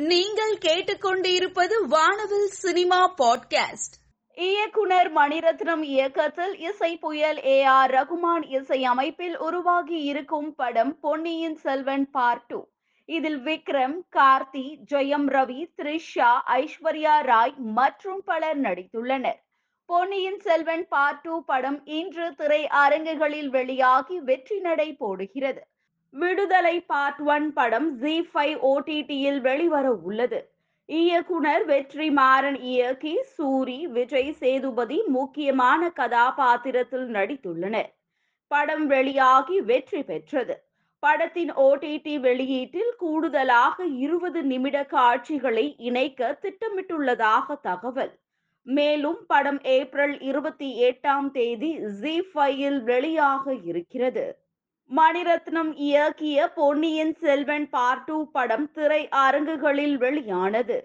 நீங்கள் கேட்டுக்கொண்டிருப்பது வானவில் சினிமா பாட்காஸ்ட். இயக்குனர் மணிரத்னம் இயக்கத்தில் இசை புயல் ஏ ஆர் ரகுமான் இசை அமைப்பில் உருவாகி இருக்கும் படம் பொன்னியின் செல்வன் பார்ட் டூ. இதில் விக்ரம் கார்த்தி ஜெயம் ரவி த்ரிஷா ஐஸ்வர்யா ராய் மற்றும் பலர் நடித்துள்ளனர். பொன்னியின் செல்வன் பார்ட் டூ படம் இன்று திரை அரங்குகளில் வெளியாகி வெற்றி நடை போடுகிறது. விடுதலை பார்ட் ஒன் படம் ஜி ஃபைவ் ஓடிடியில் வெளிவர உள்ளது. இயக்குனர் வெற்றி மாறன் இயக்கி சூரி விஜய் சேதுபதி முக்கியமான கதாபாத்திரத்தில் நடித்துள்ளனர். படம் வெளியாகி வெற்றி பெற்றது. படத்தின் ஓடிடி வெளியீட்டில் கூடுதலாக இருபது நிமிட காட்சிகளை இணைக்க திட்டமிட்டுள்ளதாக தகவல். மேலும் படம் ஏப்ரல் இருபத்தி எட்டாம் தேதி ஜி ஃபைவில் வெளியாக இருக்கிறது. மணிரத்னம் இயக்கிய பொன்னியின் செல்வன் பார்ட் டூ படம் திரை அரங்குகளில் வெளியானது.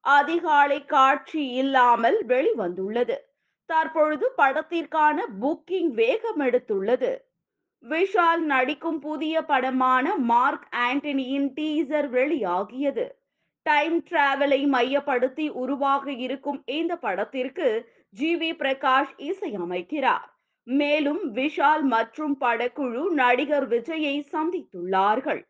அதிகாலை காட்சி இல்லாமல் வெளிவந்துள்ளது. தற்பொழுது படத்திற்கான புக்கிங் வேகம் எடுத்துள்ளது. விஷால் நடிக்கும் புதிய படமான மார்க் ஆண்டனியின் டீசர் வெளியாகியது. டைம் டிராவலை மையப்படுத்தி உருவாக இருக்கும் இந்த படத்திற்கு ஜி வி பிரகாஷ் இசையமைக்கிறார். மேலும் விஷால் மற்றும் படக்குழு நடிகர் விஜயை சந்தித்துள்ளார்கள்.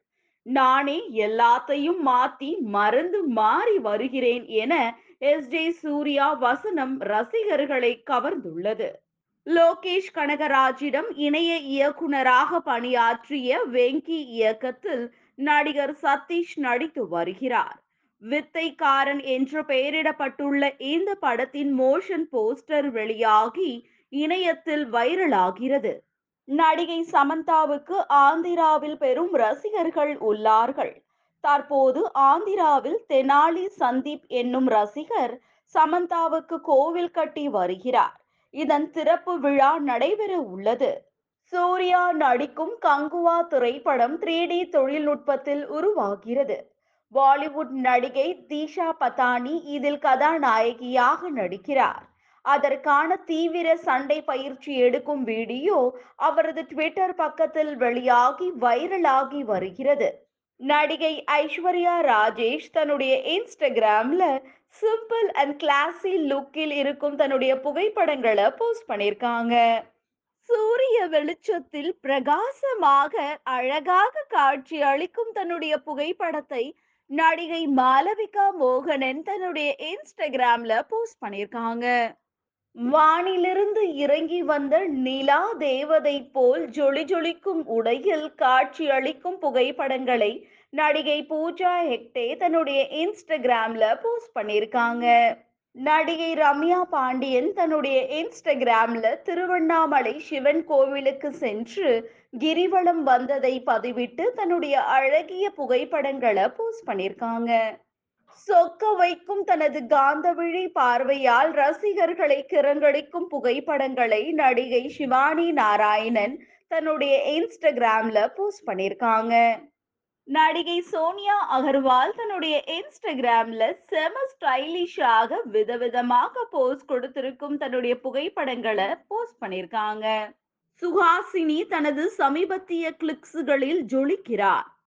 நானே எல்லாத்தையும் மாத்தி மறந்து மாறி வருகிறேன் என எஸ். ஜே. சூர்யா வசனம் ரசிகர்களை கவர்ந்துள்ளது. லோகேஷ் கனகராஜிடம் இணைய இயக்குனராக பணியாற்றிய வெங்கி இயக்கத்தில் நடிகர் சதீஷ் நடித்து வருகிறார். வித்தைக்காரன் என்று பெயரிடப்பட்டுள்ள இந்த படத்தின் மோஷன் போஸ்டர் வெளியாகி இணையத்தில் வைரலாகிறது. நடிகை சமந்தாவுக்கு ஆந்திராவில் பெரும் ரசிகர்கள் உள்ளார்கள். தற்போது ஆந்திராவில் தெனாலி சந்தீப் என்னும் ரசிகர் சமந்தாவுக்கு கோவில் கட்டி வருகிறார். இதன் திறப்பு விழா நடைபெற உள்ளது. சூர்யா நடிக்கும் கங்குவா திரைப்படம் த்ரீ டி தொழில்நுட்பத்தில் உருவாகிறது. பாலிவுட் நடிகை தீஷா பதானி இதில் கதாநாயகியாக நடிக்கிறார். அதற்கான தீவிர சண்டை பயிற்சி எடுக்கும் வீடியோ அவரது ட்விட்டர் பக்கத்தில் வெளியாகி வைரலாகி வருகிறது. நடிகை ஐஸ்வர்யா ராஜேஷ் தன்னுடைய இன்ஸ்டாகிராம்ல சிம்பிள் அண்ட் கிளாசி லுக்கில் இருக்கும் தன்னுடைய புகைப்படங்களை போஸ்ட் பண்ணியிருக்காங்க. சூரிய வெளிச்சத்தில் பிரகாசமாக அழகாக காட்சி அளிக்கும் தன்னுடைய புகைப்படத்தை நடிகை மாலவிகா மோகனன் தன்னுடைய இன்ஸ்டாகிராம்ல போஸ்ட் பண்ணியிருக்காங்க. வானிலிருந்து இறங்கி வந்த நிலா தேவதை போல் ஜொலி ஜொலிக்கும் உடையில் காட்சி அளிக்கும் புகைப்படங்களை நடிகை பூஜா ஹெக்டே தன்னுடைய இன்ஸ்டாகிராம்ல போஸ்ட் பண்ணியிருக்காங்க. நடிகை ரம்யா பாண்டியன் தன்னுடைய இன்ஸ்டாகிராம்ல திருவண்ணாமலை சிவன் கோவிலுக்கு சென்று கிரிவலம் வந்ததை பதிவிட்டு தன்னுடைய அழகிய புகைப்படங்களை போஸ்ட் பண்ணியிருக்காங்க. சொக்க வைக்கும் தனது காந்தவிழி பார்வையால் ரசிகர்களை கிரங்கடிக்கும் புகைப்படங்களை நடிகை சிவானி நாராயணன் தன்னுடைய இன்ஸ்டாகிராம்ல போஸ்ட் பண்ணியிருக்காங்க. நடிகை சோனியா அகர்வால் தன்னுடைய இன்ஸ்டாகிராம்ல செம ஸ்டைலிஷாக விதவிதமாக போஸ்ட் கொடுத்திருக்கும் தன்னுடைய புகைப்படங்களை போஸ்ட் பண்ணியிருக்காங்க. சுஹாசினி தனது சமீபத்திய கிளிக்ஸுகளில் ஜொலிக்கிறார்.